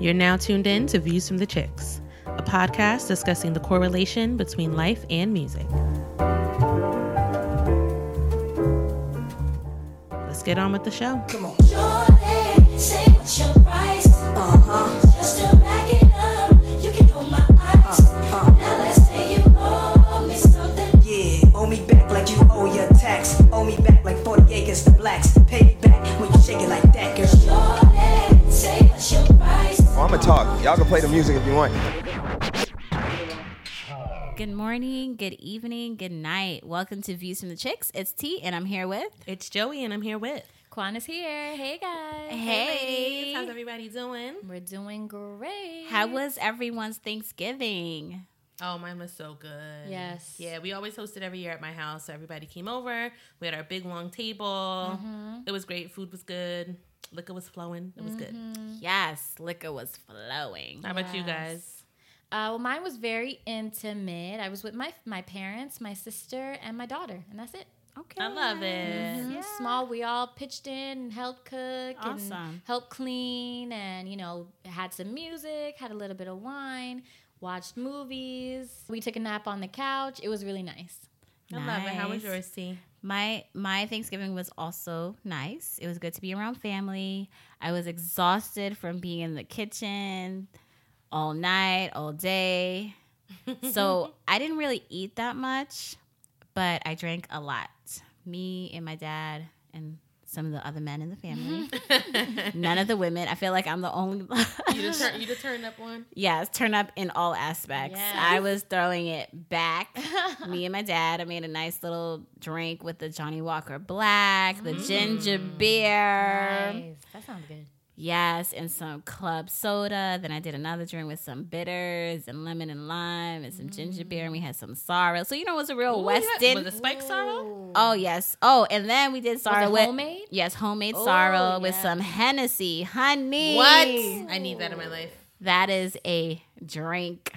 You're now tuned in to Views from the Chicks, a podcast discussing the correlation between life and music. Let's get on with the show. Come on. Talk. Y'all can play the music if you want. Good morning, good evening, good night. Welcome to Views from the Chicks. It's T, and I'm here with. It's Joey, and I'm here with. Quan is here. Hey guys. Hey, How's everybody doing? We're doing great. how was everyone's Thanksgiving? Oh, mine was so good. Yes. Yeah, we always hosted every year at my house. So everybody came over. We had our big long table. Mm-hmm. It was great. Food was good. Liquor was flowing. It was good. Yes, liquor was flowing. How about you guys? Uh, well, mine was very intimate. I was with my my parents, my sister, and my daughter, and that's it. Okay, I love it. Mhm. Small. We all pitched in and helped cook Awesome. and helped clean, and you know had some music, had a little bit of wine, watched movies. We took a nap on the couch. It was really nice. I love it. How was yours, T? My my Thanksgiving was also nice. It was good to be around family. I was exhausted from being in the kitchen all night, all day. so I didn't really eat that much, but I drank a lot. Me and my dad and some of the other men in the family. Mm-hmm. None of the women. I feel like I'm the only You the turn. You the turn up one. Yes, turn up in all aspects. Yes. I was throwing it back. Me and my dad, I made a nice little drink with the Johnnie Walker Black, the mm. ginger beer. Nice. That sounds good. Yes, and some club soda. Then I did another drink with some bitters and lemon and lime and some ginger beer. And we had some sorrel. So, you know, it was a real Ooh, Weston. Was it spike sorrel? Oh, yes. Oh, and then we did sorrel it with. homemade? Yes, homemade Oh, sorrel with some Hennessy. Honey. What? I need that in my life. That is a drink.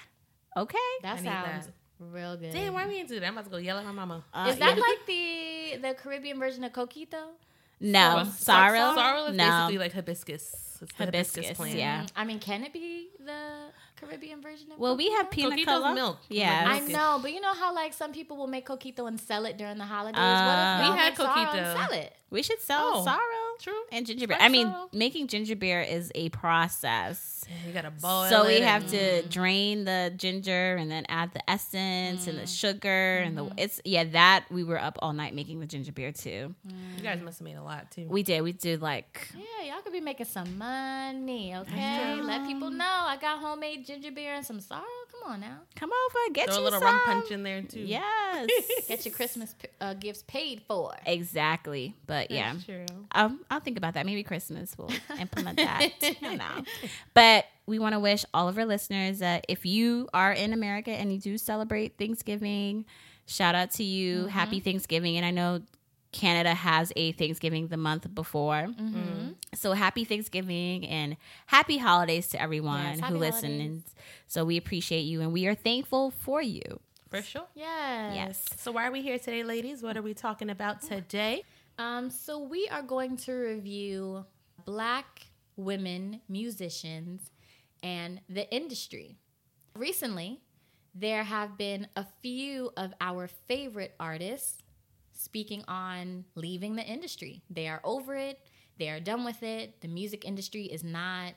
Okay. That I sounds that. real good. Damn, why we ain't do that? I'm about to go yell at my mama. Uh, Is that yeah. like the the Caribbean version of coquito? No, Well, sorrel. Sorrel is no. basically like hibiscus. It's the hibiscus, Hibiscus, plant. yeah. Mm, I mean, can it be the Caribbean version of? Well, we have coquito? pina Coquito's colada. milk. Yeah, I know, but you know how like some people will make coquito and sell it during the holidays. Uh, what if We had make sorrel and sell it? We should sell Oh, sorrel True. and ginger beer. I mean, sorrel. making ginger beer is a process. You gotta boil so we have and- to drain the ginger and then add the essence Mm. and the sugar and the it's yeah that we were up all night making the ginger beer too. You guys must have made a lot too. We did we did like Yeah, y'all could be making some money, okay? Let people know I got homemade ginger beer and some sorrel. Come on now, come over get Throw a little some. rum punch in there too. Yes, get your Christmas uh, gifts paid for. exactly. But yeah, That's true. I'll, I'll think about that. Maybe Christmas will implement that. I know. But we want to wish all of our listeners that if you are in America and you do celebrate Thanksgiving, shout out to you. Mm-hmm. Happy Thanksgiving. And I know Canada has a Thanksgiving the month before. Mm-hmm. So happy Thanksgiving and happy holidays to everyone Yes, who happy listens. So we appreciate you and we are thankful for you. For sure. Yes. Yes. So why are we here today, ladies? What are we talking about today? Um, so we are going to review black women musicians and the industry. Recently, there have been a few of our favorite artists speaking on leaving the industry. They are over it, they are done with it. The music industry is not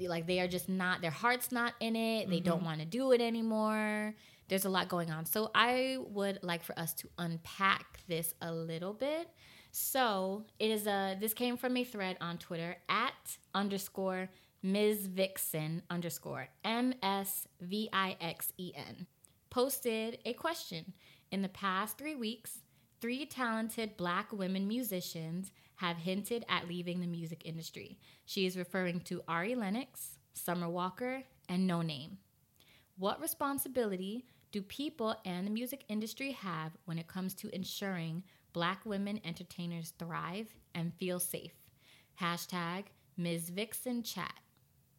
like they are just not their heart's not in it. They don't mm-hmm. want to do it anymore. There's a lot going on. So I would like for us to unpack this a little bit. So it is a this came from a thread on Twitter at underscore Ms. Vixen underscore M S V I X E N posted a question. In the past three weeks, three talented black women musicians have hinted at leaving the music industry. She is referring to Ari Lennox, Summer Walker, and Noname. What responsibility do people and the music industry have when it comes to ensuring black women entertainers thrive and feel safe? Hashtag Ms. Vixen Chat.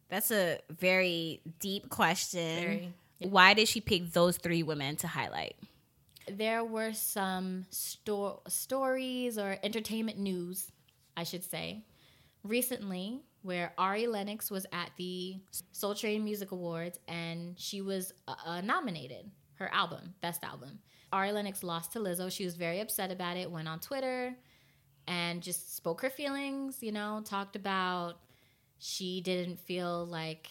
That's a very deep question. Very. Why did she pick those three women to highlight? There were some sto- stories or entertainment news, I should say, recently where Ari Lennox was at the Soul Train Music Awards and she was uh, uh, nominated her album, best album. Ari Lennox lost to Lizzo. She was very upset about it. Went on Twitter and just spoke her feelings. You know, talked about she didn't feel like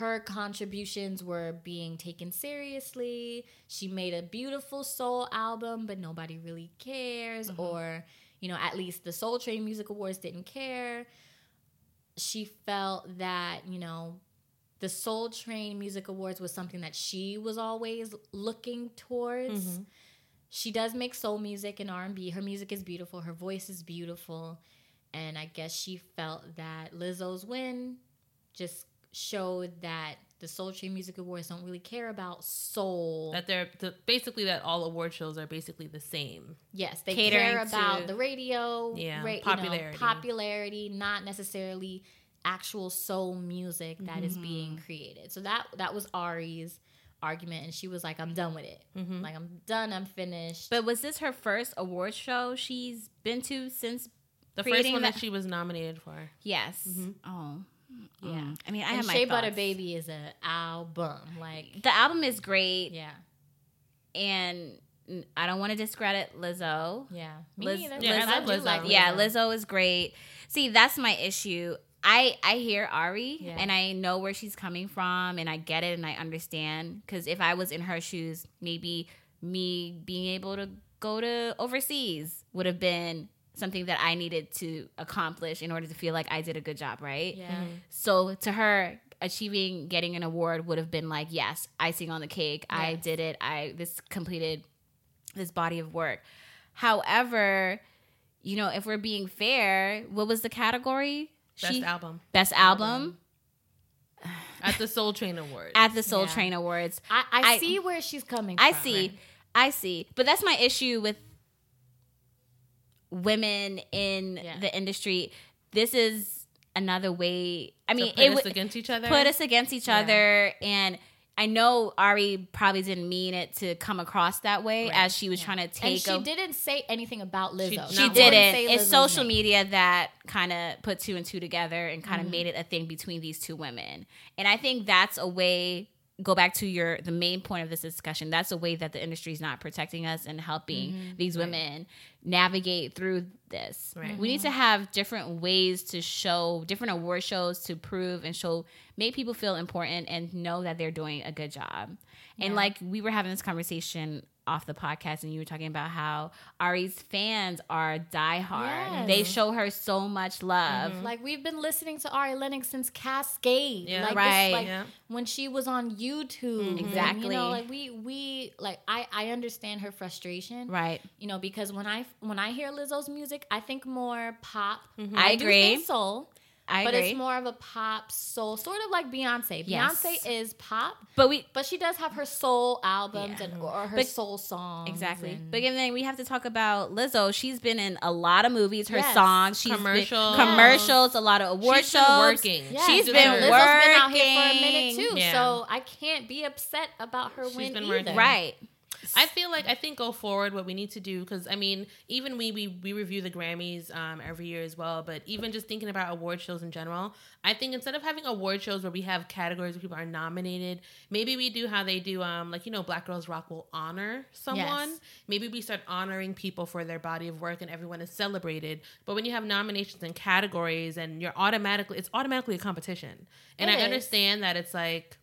her contributions were being taken seriously. She made a beautiful soul album, but nobody really cares, mm-hmm. or, you know, at least the Soul Train Music Awards didn't care. She felt that, you know, the Soul Train Music Awards was something that she was always looking towards. Mm-hmm. She does make soul music and R&B. Her music is beautiful. Her voice is beautiful. And I guess she felt that Lizzo's win just showed that the Soul Train Music Awards don't really care about soul. That they're the, basically that all award shows are basically the same. yes, they catering care about to- the radio, Yeah, ra- you know, popularity. popularity, not necessarily actual soul music that is being Mm-hmm. created. So that that was Ari's argument, and she was like, "I'm done with it. Mm-hmm. Like I'm done. I'm finished." But was this her first award show she's been to since? The first one that that- she was nominated for. Yes. Oh, yeah, Mm. I mean, I and have my Shea Butter. Baby is an album. Like, The album is great, yeah, and I don't want to discredit Lizzo. yeah. Me Liz- neither. Yeah, I because love Lizzo. like Yeah, Lizzo is great. See, that's my issue. I I hear Ari Yeah. and I know where she's coming from and I get it and I understand because if I was in her shoes, maybe me being able to go to overseas would have been something that I needed to accomplish in order to feel like I did a good job, right? Yeah. Mm-hmm. So to her, achieving getting an award would have been like, yes, icing on the cake. I did it. I this completed this body of work. However, you know, if we're being fair, what was the category? Best album Best album at the Soul Train Awards. at the Soul Yeah. Train Awards. I, I, I- see where she's coming I from. see. I see. But that's my issue with women in Yeah. the industry. This is another way. I mean, put it us would against each other. put us against each other and I know Ari probably didn't mean it to come across that way Right. as she was trying to And take she a didn't say anything about Lizzo. She- she didn't. say It's social name. media that kind of put two and two together and kind of Mm-hmm. made it a thing between these two women. And I think that's a way. Go back to your the main point of this discussion. That's a way that the industry is not protecting us and helping Mm-hmm. these women navigate through this. Right. We need to have different ways to show different award shows to prove and show make people feel important and know that they're doing a good job. And like we were having this conversation off the podcast and you were talking about how Ari's fans are diehard. Yes. They show her so much love. Mm-hmm. Like we've been listening to Ari Lennox since Cascade. Yeah. like Right. This, like Yeah. when she was on YouTube. Mm-hmm. And, Exactly. you know, like we we like I I understand her frustration. Right. You know, because when I when I hear Lizzo's music, I think more pop. Mm-hmm. I do agree. think soul. I but agree. it's more of a pop soul, sort of like Beyonce. Yes. Beyonce is pop, but we but she does have her soul albums Yeah. and or her But- soul songs. Exactly. and- But then we have to talk about Lizzo. She's been in a lot of movies, her Yes. songs, she's Commercials. been, commercials, a lot of award She's been shows. working. Yeah, She's She's been been Lizzo's working. been out here for a minute too, Yeah. so I can't be upset about her She's win been either. working. Right. I feel like I think go forward what we need to do because I mean even we we we review the Grammys um, every year as well, but even just thinking about award shows in general, I think instead of having award shows where we have categories where people are nominated, maybe we do how they do um like you know Black Girls Rock will honor someone. Yes. Maybe we start honoring people for their body of work and everyone is celebrated. But when you have nominations and categories and you're automatically it's automatically a competition, and It I is. understand that it's like.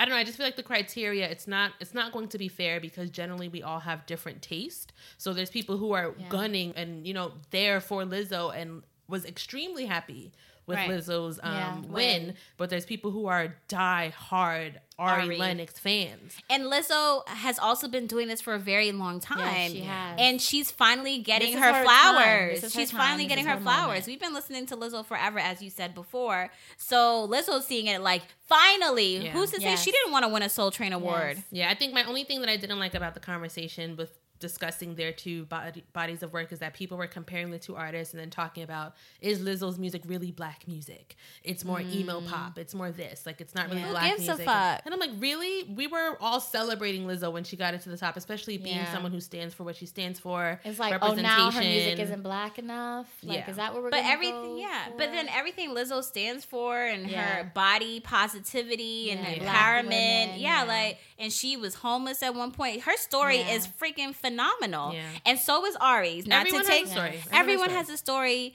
I don't know. I just feel like the criteria it's not it's not going to be fair because generally we all have different taste. So there's people who are Yeah. gunning and you know there for Lizzo and was extremely happy with Right. Lizzo's um, Yeah. win, but there's people who are die hard Ari, Ari. Lennox fans. And Lizzo has also been doing this for a very long time. she has. And she's finally getting her, her flowers. This is her She's finally This getting her, her flowers. moment. We've been listening to Lizzo forever, as you said before. So Lizzo's seeing it like, finally. Yeah. Who's to Yes. say she didn't want to win a Soul Train award? Yes. Yeah, I think my only thing that I didn't like about the conversation with discussing their two body, bodies of work is that people were comparing the two artists and then talking about is Lizzo's music really black music? It's more emo pop. It's more this. Like it's not really Mm. Who black gives a music. fuck? And I'm like, really? We were all celebrating Lizzo when she got it to the top, especially being Yeah. someone who stands for what she stands for. It's like, oh, now her music isn't black enough. Like, Yeah. is that what we're? But gonna everything, go yeah. for? But then everything Lizzo stands for and Yeah. her body positivity and Yeah. empowerment. women, yeah, yeah. like, and she was homeless at one point. Her story Yeah. is freaking phenomenal. Yeah. And so is Ari's. Not Everyone to has take, a story. Everyone has a everyone story. has a story.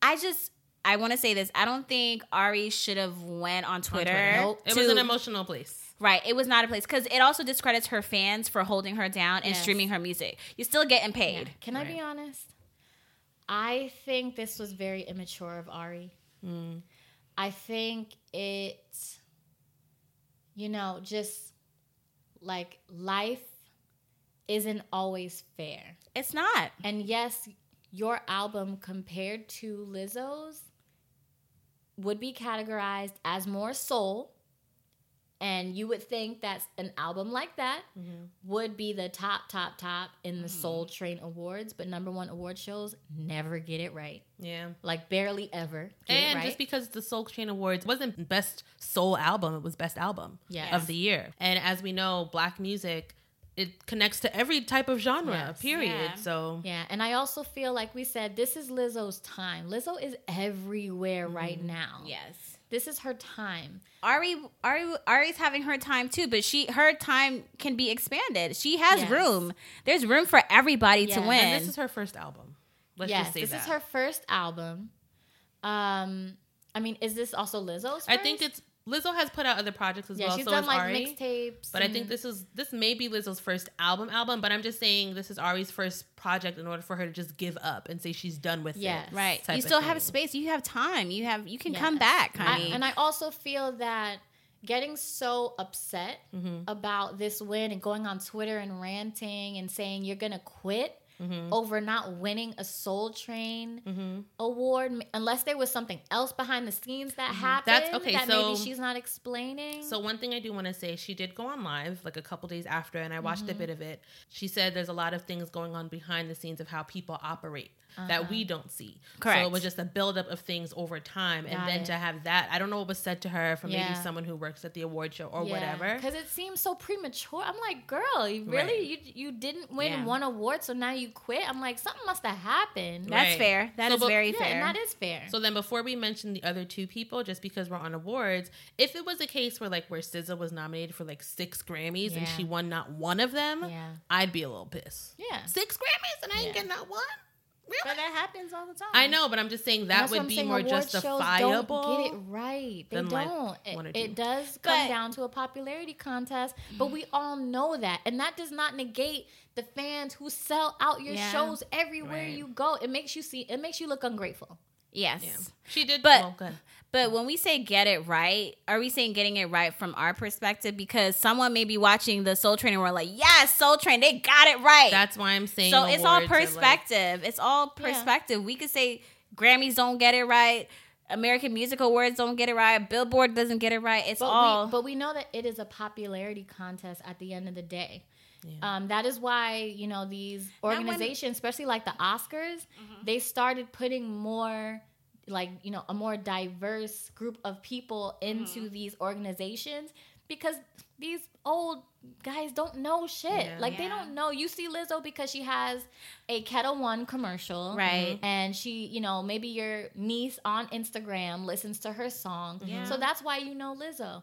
I just, I want to say this. I don't think Ari should have went on Twitter. Nope. It was an emotional place. Right. It was not a place because it also discredits her fans for holding her down and Yes. streaming her music. You're still getting paid. Yeah. Can I be honest? I think this was very immature of Ari. Mm. I think it, you know, just like life isn't always fair. It's not. And yes, your album compared to Lizzo's would be categorized as more soul. And you would think that an album like that mm-hmm. would be the top, top, top in the mm-hmm. Soul Train Awards, but number one award shows never get it right. Yeah. Like barely ever And right. just because the Soul Train Awards wasn't best soul album, it was best album Yes. of the year. And as we know, black music it connects to every type of genre. Yes. Period. Yeah. So yeah, and I also feel like we said this is Lizzo's time. Lizzo is everywhere right mm-hmm. now. Yes. This is her time. Ari, Ari, Ari's having her time too, but she her time can be expanded. She has Yes. room. There's room for everybody to win. and this is her first album. Let's yes, just say this that. is her first album. Um, I mean, is this also Lizzo's? I think it's Lizzo has put out other projects as yeah. well. she's so done like Ari. mixtapes. But I think this is this may be Lizzo's first album album, but I'm just saying this is Ari's first project in order for her to just give up and say she's done with Yes. it. right. You still have thing. space. You have time. You have you can Yes. come back, I- honey. and I also feel that getting so upset Mm-hmm. about this win and going on Twitter and ranting and saying you're gonna quit Mm-hmm. over not winning a Soul Train award, unless there was something else behind the scenes that happened Mm-hmm. That's- okay, that so- maybe she's not explaining. So one thing I do want to say, she did go on live like a couple days after, and I watched Mm-hmm. a bit of it. She said there's a lot of things going on behind the scenes of how people operate Uh-huh. that we don't see. So it was just a buildup of things over time, and Got then it. to have that, I don't know what was said to her from maybe someone who works at the award show or whatever. Because it seems so premature. I'm like, girl, you really Right. you you didn't win Yeah. one award, so now you quit. I'm like, something must have happened. That's Right. fair. That So, is but- very yeah, fair. and that is fair. So then, before we mention the other two people, just because we're on awards, if it was a case where like where SZA was nominated for like six Grammys and she won not one of them, Yeah. I'd be a little pissed. Yeah. six Grammys and I ain't getting not one. But that happens all the time. I know, but I'm just saying that would be saying, more justifiable. Don't get it right. They don't. It- it, two. does come But- down to a popularity contest, but mm-hmm. we all know that, and that does not negate the fans who sell out your Yeah. shows everywhere Right. you go. It makes you see. It makes you look ungrateful. Yes. Yeah. She did, But- well, good. But when we say get it right, are we saying getting it right from our perspective? Because someone may be watching the Soul Train and we're like, yes, Soul Train, they got it right. That's why I'm saying. so it's all awards are, like- perspective. it's all Yeah. perspective. We could say Grammys don't get it right. American Music Awards don't get it right. Billboard doesn't get it right. It's But all we, but we know that it is a popularity contest at the end of the day. Um, that is why you know these when- Mm-hmm. organizations, especially like the Oscars, they started putting more like you know a more diverse group of people into Mm-hmm. these organizations because these old guys don't know shit. Yeah. Like they don't know. You see Lizzo because she has a Ketel One commercial, Right. And she, you know, maybe your niece on Instagram listens to her song, Yeah. so that's why you know Lizzo.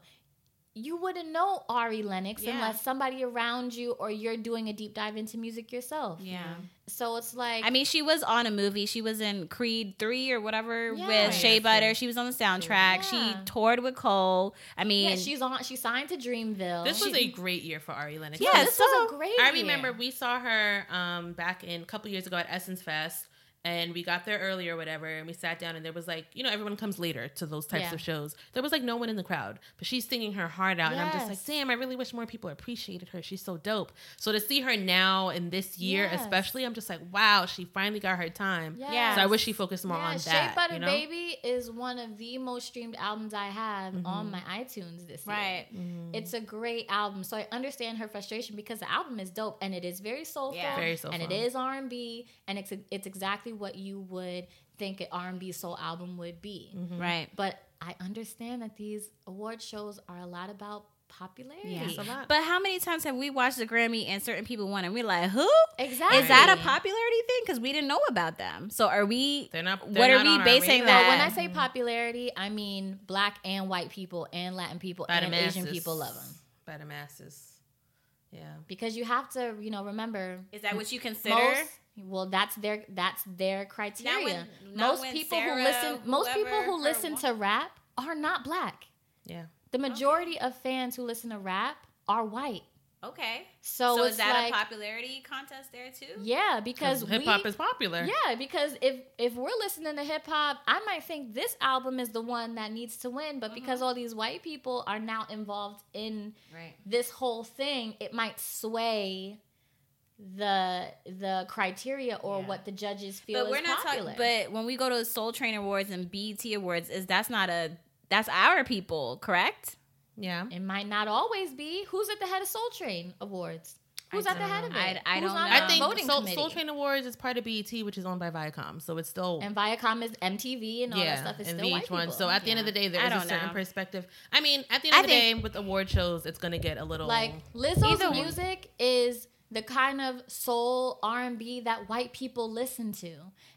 You wouldn't know Ari Lennox Yeah. unless somebody around you or you're doing a deep dive into music yourself. yeah. So it's like I mean, she was on a movie. She was in Creed three or whatever Yeah. with Shea Yes, Butter. yes. She was on the soundtrack. She toured with Cole. I mean, yeah, she's on. She signed to Dreamville. This was She- a great year for Ari Lennox. Yeah, yeah, this was so- a great. Year. I year. remember we saw her um, back in a couple years ago at Essence Fest, And we got there early or whatever, and we sat down, and there was like, you know, everyone comes later to those types Yeah. of shows. There was like no one in the crowd, but she's singing her heart out, and I'm just like, Yes. damn, I really wish more people appreciated her. She's so dope. So to see her now in this year, Yes. especially, I'm just like, wow, she finally got her time. yeah So I wish she focused more Yeah, on Shea that. Butter you know? Baby is one of the most streamed albums I have Mm-hmm. on my iTunes this year. Right. It's a great album, so I understand her frustration because the album is dope and it is very soulful, Yeah. Very soulful. and it is R and B, and it's it's exactly what you would think an R and B soul album would be. Mm-hmm. Right. But I understand that these award shows are a lot about popularity. Yeah. A lot. But how many times have we watched the Grammy and certain people won and we're like, who? Exactly. Is that a popularity thing? Because we didn't know about them. So are we? They're not- what they're are not on we basing that? Well, when I say popularity, I mean black and white people and Latin people By the and Asian people love them. By the masses. Yeah. Because you have to, you know, remember is that what you consider? most well that's their that's their criteria when- not most people Sarah, who listen most people who listen to rap are not black Yeah. the majority of fans who listen to rap are white okay. so, So, is that like a popularity contest there too? yeah because hip hop is popular. yeah because if if we're listening to hip hop i might think this album is the one that needs to win but because mm-hmm. all these white people are now involved in Right. this whole thing it might sway the the criteria or Yeah. what the judges feel But we're not popular. talking. But when we go to Soul Train Awards and BET Awards, is that's not a that's our people, correct? Yeah. It might not always be. Who's at the head of Soul Train Awards? Who's I at the head of it? I- I don't know. I think voting Soul, committee? Soul Train Awards is part of BET, which is owned by Viacom, so it's still and Viacom is MTV and all that stuff is and still white VH1. people. So at the end of the day, there is a certain know. perspective. I mean, at the end I of the day, with award shows, it's going to get a little like Lizzo's Either- music is the kind of soul R and B that white people listen to,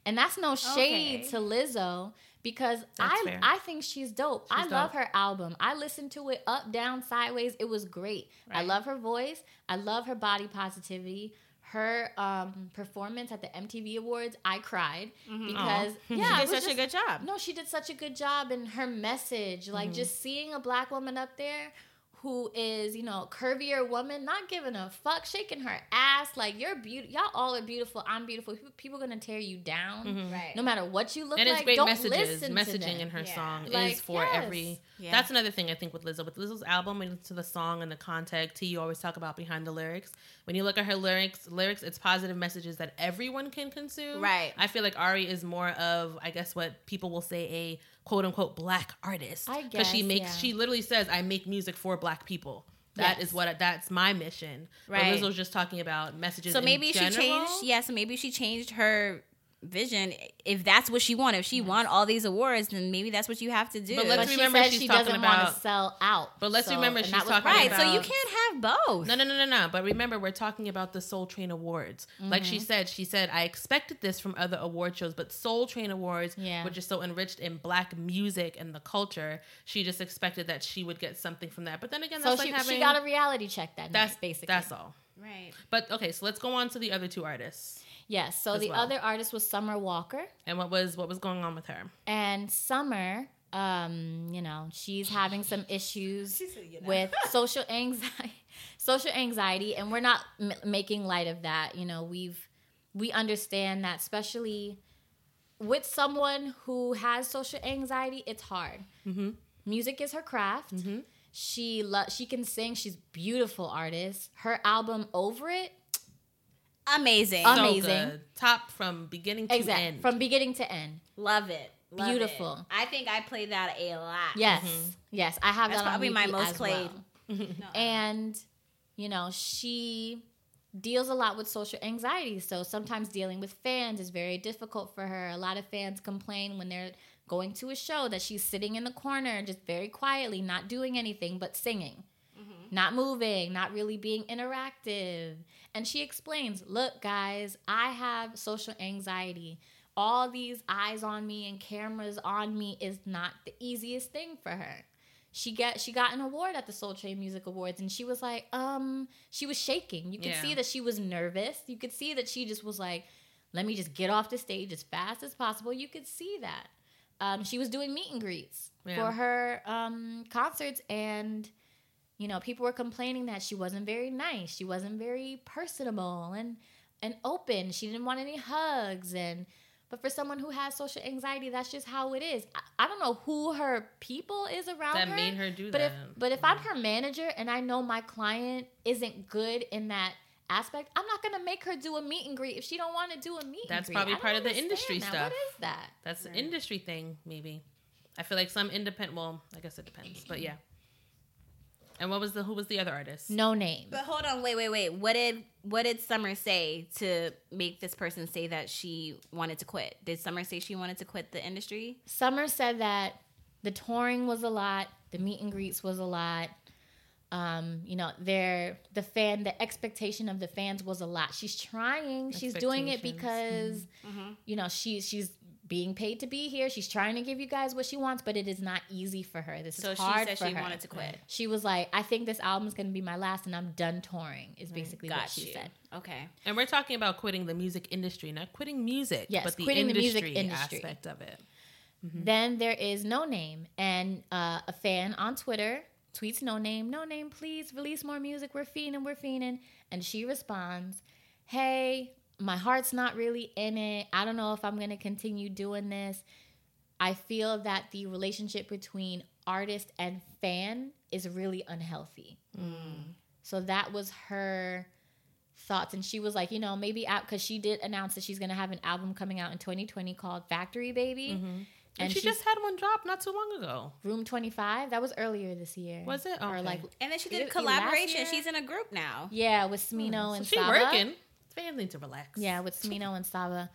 and that's no shade Okay. to Lizzo because That's I fair. I think she's dope. I love dope. her album. I listened to it up, down, sideways. It was great. I love her voice. I love her body positivity. Her um, performance at the MTV Awards, I cried because Mm-hmm. yeah, she did such a good job. no, she did such a good job and her message. Like Mm-hmm. just seeing a black woman up there who is, you know, curvier woman, not giving a fuck, shaking her ass. Like you're beautiful. Y'all all are beautiful. I'm beautiful. People, people gonna tear you down, mm-hmm. Right. no matter what you look and like. it's great Don't messages. listen Messaging in her Yeah. song Like, is for yes. every. Yeah. That's another thing I think with Lizzo. With Lizzo's album, when you listen to the song and the context, T, you always talk about behind the lyrics. When you look at her lyrics, lyrics, it's positive messages that everyone can consume. Right. I feel like Ari is more of, I guess, what people will say a quote unquote black artist. I because she makes, yeah. she literally says, "I make music for black people." That is Yes. what that's my mission. Right. But Lizzo's just talking about messages. So maybe she general. changed. Yeah. So maybe she changed her vision. If that's what she wanted, if she won all these awards, then maybe that's what you have to do. But let's But remember said she's she talking doesn't want about- to sell out. But let's remember she's talking right. part So you can't have both. No, no, no, no, no. But remember, we're talking about the Soul Train Awards. Like Mm-hmm. she said, she said, I expected this from other award shows, but Soul Train Awards, Yeah. which is so enriched in black music and the culture, she just expected that she would get something from that. But then again, So that's she, having she got a reality check that that's night, basically. That's all. Right. But okay, so let's go on to the other two artists. Yes. So the well. other artist was Summer Walker. And what was what was going on with her? And Summer, um, you know, she's having some issues with social anxiety, social anxiety, and we're not m- making light of that. You know, we've we understand that, especially with someone who has social anxiety, it's hard. Music is her craft. She lo- she can sing. She's beautiful artist. Her album Over It, Amazing. So Amazing. good. Top from beginning to exact end. from beginning to end. Love it. Love it. Beautiful. I think I play that a lot. Yes, mm-hmm. yes, I have That's that on probably my most played. well. and you know she deals a lot with social anxiety so sometimes dealing with fans is very difficult for her a lot of fans complain when they're going to a show that she's sitting in the corner just very quietly not doing anything but singing not moving not really being interactive and she explains look guys i have social anxiety all these eyes on me and cameras on me is not the easiest thing for her she get she got an award at the Soul Train Music Awards and she was like, um, she was shaking. You could Yeah. see that she was nervous. You could see that she just was like, let me just get off the stage as fast as possible. You could see that. Um, she was doing meet and greets Yeah. for her um, concerts and you know, people were complaining that she wasn't very nice. She wasn't very personable and and open. She didn't want any hugs and But for someone who has social anxiety, that's just how it is. I, I don't know who her people is around That her. made her do but that. If, but if I'm her manager and I know my client isn't good in that aspect, I'm not gonna make her do a meet and greet if she don't want to do a meet That's probably part of the industry that. stuff. What is that? That's an industry thing, maybe. I feel like some independent. Well, I guess it depends, but yeah. And what was the who was the other artist? Noname. But hold on, wait, wait, wait. What did what did Summer say to make this person say that she wanted to quit? Did Summer say she wanted to quit the industry? Summer said that the touring was a lot, the meet and greets was a lot. Um, you know, their the fan, the expectation of the fans was a lot. She's trying, she's doing it Expectations. because you know she's she's being paid to be here. She's trying to give you guys what she wants, but it is not easy for her. This So is she hard said for she her. wanted to quit. She was like, "I think this album is going to be my last, and I'm done touring." Is basically what she you. said. Okay. And we're talking about quitting the music industry, not quitting music, Yes, but the quitting the industry, music industry. aspect of it. Then there is Noname, and uh, a fan on Twitter tweets Noname, No Name, please release more music. We're fiending, we're fiending. And she responds, Hey, my heart's not really in it. I don't know if I'm going to continue doing this. I feel that the relationship between artist and fan is really unhealthy. Mm. So that was her thoughts. And she was like, you know, maybe out because she did announce that she's going to have an album coming out in 2020 called Factory Baby. Mm-hmm. And, she she's- just had one drop not too long ago. Room 25. That was earlier this year. Was it? Or like, And then she Did did it be last collaboration. She's in a group now. yeah, with Smino hmm. So and she Saba. working. Need to relax. Yeah, with Smino and Saba.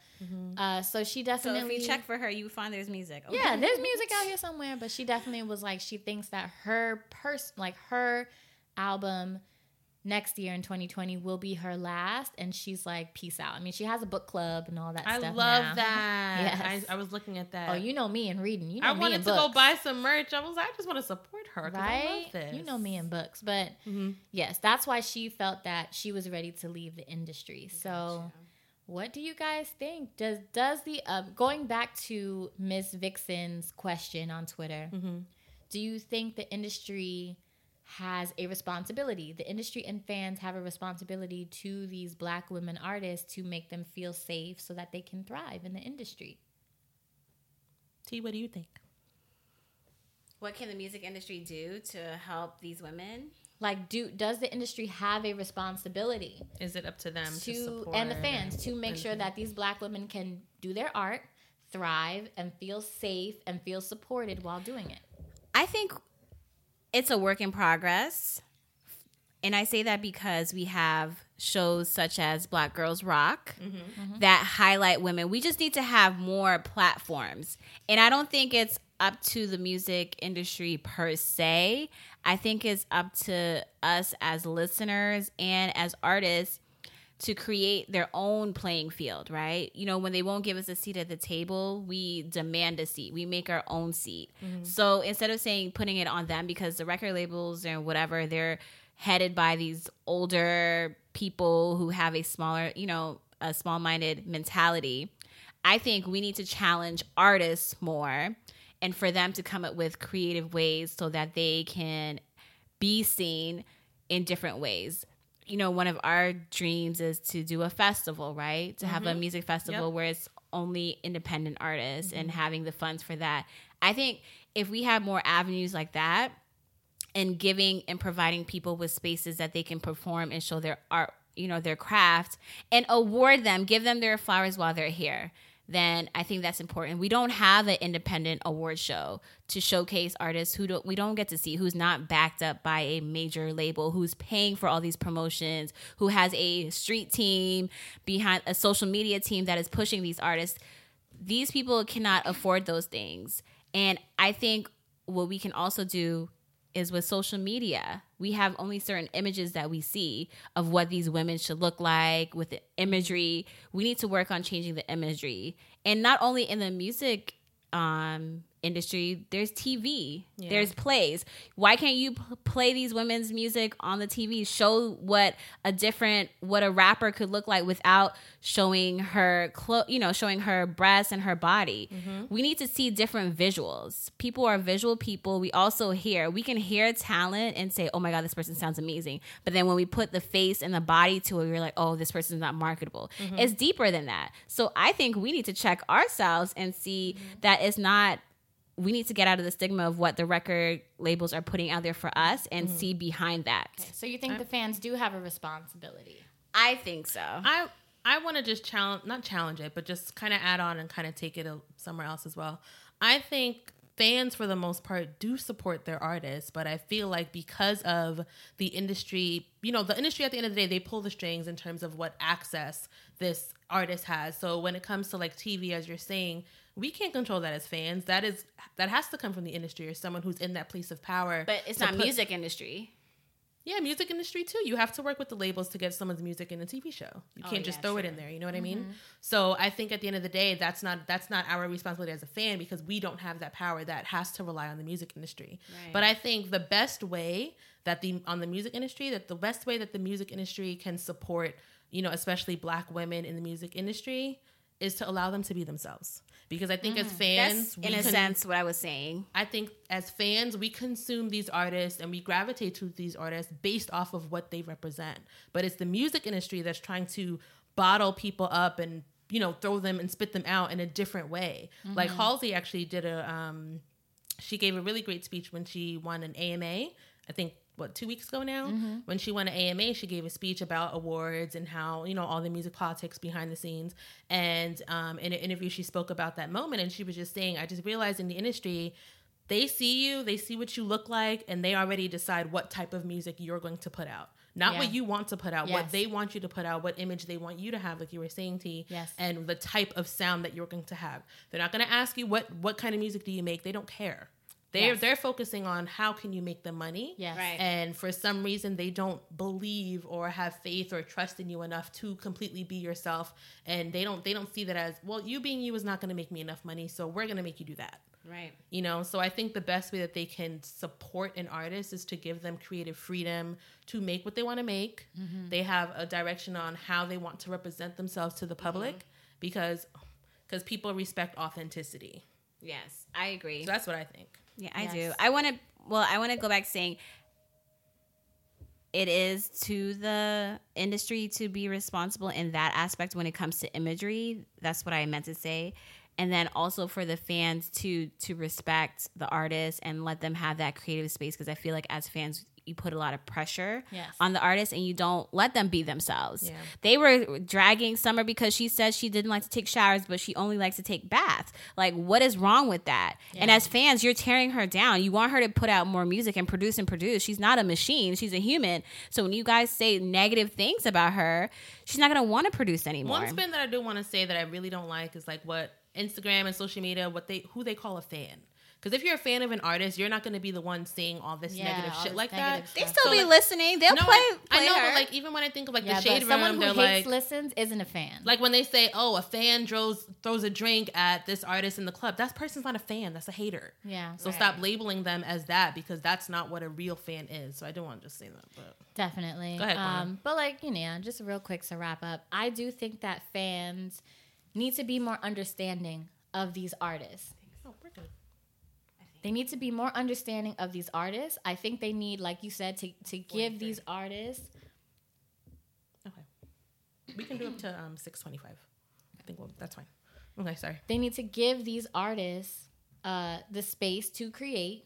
Uh, so she definitely. So if you check for her, you find there's music. Okay. yeah, there's music out here somewhere, but she definitely was like, she thinks that her person, like her album next year in 2020 will be her last. And she's like, peace out. I mean, she has a book club and all that I stuff. love now. that. Yes. I, I was looking at that. Oh, you know me and reading. You know I wanted to go buy some merch. I was like, I just want to support her. right? love this. You know me and books, but Mhm. yes, that's why she felt that she was ready to leave the industry. So, what do you guys think? Does does the um, going back to Miss Vixen's question on Twitter? Mm-hmm. Do you think the industry has a responsibility? The industry and fans have a responsibility to these Black women artists to make them feel safe so that they can thrive in the industry. T, what do you think? What can the music industry do to help these women? Like, do does the industry have a responsibility? Is it up to them to, to support and the fans to make and- sure that these black women can do their art, thrive, and feel safe and feel supported while doing it. I think it's a work in progress. And I say that because we have shows such as Black Girls Rock mm-hmm. that highlight women. We just need to have more platforms. And I don't think it's up to the music industry per se. I think it's up to us as listeners and as artists to create their own playing field, right? You know, when they won't give us a seat at the table, we demand a seat. We make our own seat. Mm-hmm. So instead of saying putting it on them because the record labels and whatever, they're headed by these older people who have a smaller, you know, a small minded mentality. I think we need to challenge artists more and for them to come up with creative ways so that they can be seen in different ways. You know, one of our dreams is to do a festival, right? To have a mm-hmm. music festival Yep. where it's only independent artists and mm-hmm. having the funds for that. I think if we have more avenues like that and giving and providing people with spaces that they can perform and show their art, you know, their craft and award them, give them their flowers while they're here then I think that's important. We don't have an independent award show to showcase artists who don't we don't get to see who's not backed up by a major label who's paying for all these promotions, who has a street team behind a social media team that is pushing these artists. These people cannot afford those things. And I think what we can also do is with social media. We have only certain images that we see of what these women should look like with the imagery. We need to work on changing the imagery. And not only in the music um, industry there's tv Yeah. there's plays. Why can't you p- play these women's music on the tv show what a different what a rapper could look like without showing her clo- you know showing her breasts and her body. Mm-hmm. We need to see different visuals. People are visual people. We also hear we can hear talent and say oh my god this person sounds amazing. But then when we put the face and the body to it we're like oh this person's not marketable. Mm-hmm. It's deeper than that. So i think we need to check ourselves and see mm-hmm. that it's not we need to get out of the stigma of what the record labels are putting out there for us and mm-hmm. see behind that. So you think uh, the fans do have a responsibility? I think so. I I want to just challenge, not challenge it, but just kind of add on and kind of take it a, somewhere else as well. I think fans, for the most part, do support their artists, but I feel like because of the industry, you know, the industry at the end of the day, they pull the strings in terms of what access this artist has. So when it comes to like TV, as you're saying, we can't control that as fans. That is that has to come from the industry or someone who's in that place of power. But it's not put- music industry. yeah, music industry too. You have to work with the labels to get someone's music in a TV show. You oh, can't just throw it in there. You know what I mean? Mm-hmm. So I think at the end of the day, that's not that's not our responsibility as a fan because we don't have that power. That has to rely on the music industry. Right. But I think the best way that the on the music industry that the best way that the music industry can support, you know, especially Black women in the music industry, is to allow them to be themselves. Because I think as fans, in a can- sense what I was saying. I think as fans, we consume these artists and we gravitate to these artists based off of what they represent. But it's the music industry that's trying to bottle people up and you know throw them and spit them out in a different way. Like Halsey actually did a, um, she gave a really great speech when she won an AMA. I think what two weeks ago now when she won an AMA, she gave a speech about awards and how you know all the music politics behind the scenes. And um, in an interview, she spoke about that moment, and she was just saying, "I just realized in the industry." They see you, they see what you look like, and they already decide what type of music you're going to put out. Not Yeah. what you want to put out, Yes. what they want you to put out, what image they want you to have, like you were saying, T. Yes. And the type of sound that you're going to have. They're not going to ask you what what kind of music do you make. They don't care. They're Yes. they're focusing on how can you make the money. Yes. Right. And for some reason, they don't believe or have faith or trust in you enough to completely be yourself. And they don't they don't see that as well. You being you is not going to make me enough money, so we're going to make you do that Right. you know so i think the best way that they can support an artist is to give them creative freedom to make what they want to make mm-hmm. they have a direction on how they want to represent themselves to the mm-hmm. public because because people respect authenticity Yes, I agree. so that's what i think Yeah, I Yes. do. I want to. Well, I want to go back saying it is to the industry to be responsible in that aspect when it comes to imagery. That's what I meant to say. And then also for the fans to to respect the artist and let them have that creative space because I feel like as fans you put a lot of pressure Yes. on the artist and you don't let them be themselves. Yeah. They were dragging Summer because she said she didn't like to take showers, but she only likes to take baths. Like, what is wrong with that? And as fans, you're tearing her down. You want her to put out more music and produce and produce. She's not a machine, she's a human. So when you guys say negative things about her, she's not going to want to produce anymore. one spin that i do want to say that i really don't like is like what instagram and social media what they who they call a fan because if you're a fan of an artist you're not going to be the one saying all this Yeah, negative all shit this like negative that they still So, be like- listening. They'll no, play, I, I know, her. but like even when I think of like Yeah, the shade but someone room, who they're hates like, listens isn't a fan. like when they say, "Oh, a fan throws throws a drink at this artist in the club," that person's not a fan. That's a hater. yeah, So stop labeling them as that because that's not what a real fan is. So I don't want to just say that, but Definitely. Go ahead, um, but like, you know, just real quick to wrap up, I do think that fans need to be more understanding of these artists. They need to be more understanding of these artists. I think they need, like you said, to, to give these artists Okay, we can do up to um six twenty five. I think well, that's fine. Okay, sorry. they need to give these artists uh, the space to create.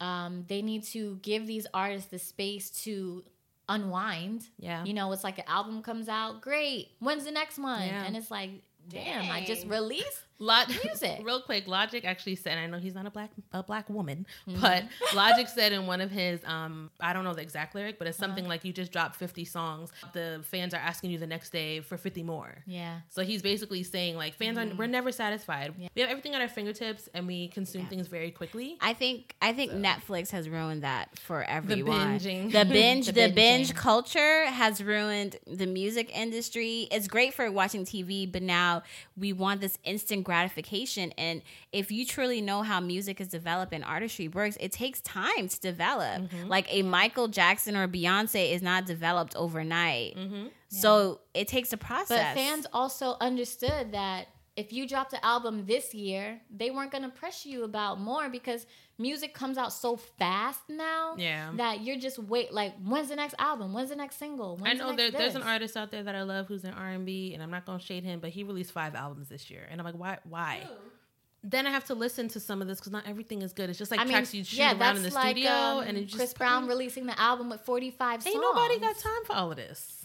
Um, they need to give these artists the space to unwind. Yeah. You know, it's like an album comes out, great. When's the next one? Yeah. And it's like, damn, I just Dang. released. Log- Music. real quick, Logic actually said, I know he's not a black a black woman, Mm-hmm. but Logic said in one of his um I don't know the exact lyric, but it's Uh-huh. something like you just dropped 50 songs. The fans are asking you the next day for 50 more. Yeah. So he's basically saying like fans Mm-hmm. are we're never satisfied. We have everything at our fingertips and we consume things very quickly. I think I think Netflix has ruined that for everyone. binging. the binge, The the, binge culture has ruined the music industry. It's great for watching TV, but now we want this instant gratification. And if you truly know how music is developed and artistry works, it takes time to develop. Mm-hmm. Like a Michael Jackson or Beyonce is not developed overnight. Mm-hmm. So it takes a process. But fans also understood that if you dropped an album this year, they weren't going to pressure you about more because music comes out so fast now Yeah. that you're just wait like when's the next album? When's the next single? When's I the know next there, there's an artist out there that I love who's in R and B, and I'm not gonna shade him, but he released five albums this year, and I'm like, why? Why? Then I have to listen to some of this because not everything is good. It's just like I mean, tracks you shoot yeah, around in the like studio, um, and it just Chris Brown releasing the album with 45 songs. Ain't nobody got time for all of this.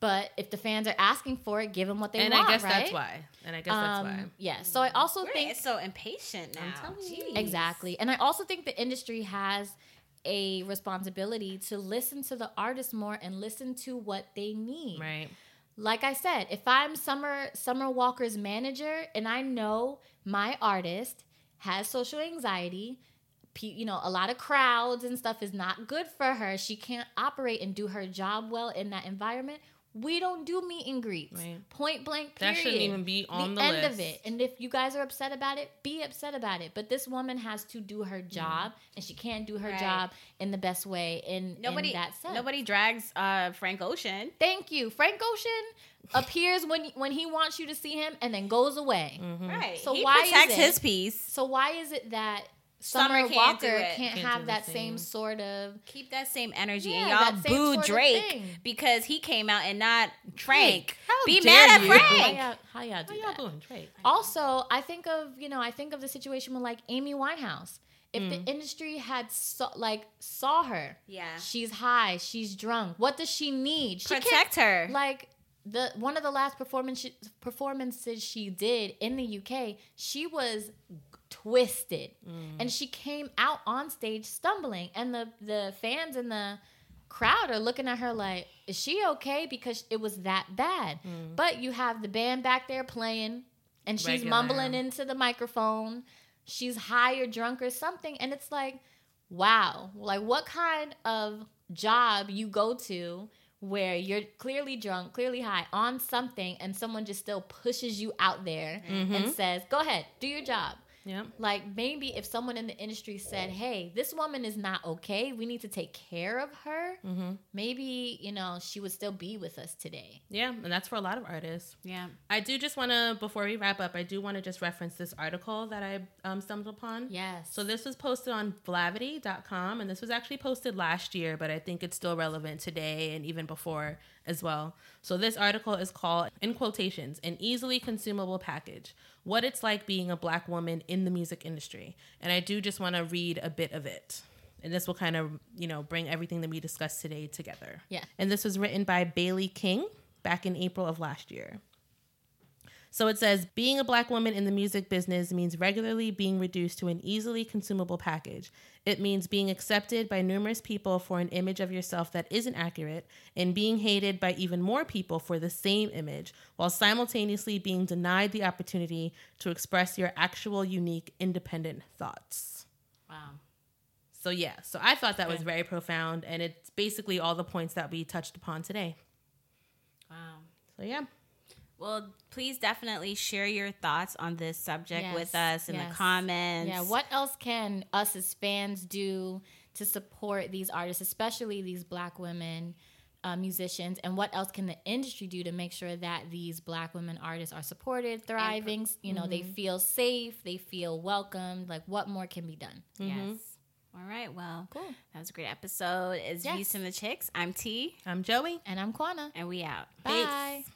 But if the fans are asking for it, give them what they and want, I guess right? that's why. And I guess that's why. Um, Yeah. So I also We're think so impatient now. telling you. Exactly. And I also think the industry has a responsibility to listen to the artists more and listen to what they need. Right. Like I said, if I'm Summer Summer Walker's manager and I know my artist has social anxiety, you know, a lot of crowds and stuff is not good for her. She can't operate and do her job well in that environment. We don't do meet and greets. Right. Point blank. Period. That shouldn't even be on the end of it. And if you guys are upset about it, be upset about it. But this woman has to do her job, and she can't do her Right. job in the best way. In Nobody, in that sense. nobody drags uh, Frank Ocean. Thank you. Frank Ocean appears when when he wants you to see him, and then goes away. Mm-hmm. Right. So he why is protects it- his peace. So why is it that Summer Summer, can't do Walker it. can't, Can't have do that same same. sort of Keep that same energy, Yeah, and y'all boo Drake because he came out and not Frank. How Be dare mad at you. how y'all, how y'all do How y'all that? doing, Drake? Also, I think of you know I think of the situation with like Amy Winehouse. If Mm. the industry had saw, like saw her, Yeah. she's high, she's drunk. What does she need? She can't- Protect her. Like the one of the last performance performances she did in the UK, she was twisted, mm. and she came out on stage stumbling, and the the fans in the crowd are looking at her like, "Is she okay?" Because it was that bad. Mm. But you have the band back there playing, and she's Regular. mumbling into the microphone. She's high or drunk or something, and it's like, wow, like what kind of job you go to where you're clearly drunk, clearly high on something, and someone just still pushes you out there mm-hmm. and says, "Go ahead, do your job." Yep. Like maybe if someone in the industry said, "Hey, this woman is not okay. We need to take care of her." Maybe you know she would still be with us today. Yeah, and that's for a lot of artists. yeah. I do just want to, before we wrap up, I do want to just reference this article that I um, stumbled upon. Yes. So this was posted on Blavity.com, and this was actually posted last year, but I think it's still relevant today and even before as well. So this article is called, in quotations, an easily consumable package: what it's like being a black woman in the music industry. And I do just want to read a bit of it. And this will kind of, you know, bring everything that we discussed today together. Yeah. And this was written by Bailey King back in April of last year. So it says being a black woman in the music business means regularly being reduced to an easily consumable package. It means being accepted by numerous people for an image of yourself that isn't accurate and being hated by even more people for the same image while simultaneously being denied the opportunity to express your actual unique independent thoughts. Wow. So yeah, so I thought that was very profound and it's basically all the points that we touched upon today. Wow. So yeah. Well, please definitely share your thoughts on this subject Yes, with us in the comments. Yeah, what else can us as fans do to support these artists, especially these black women uh, musicians? And what else can the industry do to make sure that these black women artists are supported, thriving? You know, they feel safe, they feel welcomed. Like, what more can be done? Yes. All right. Well, Cool. that was a great episode. It's Yes. Views from the Chicks. I'm T, I'm Joey. And I'm Kwana. and we out. Bye. Peace.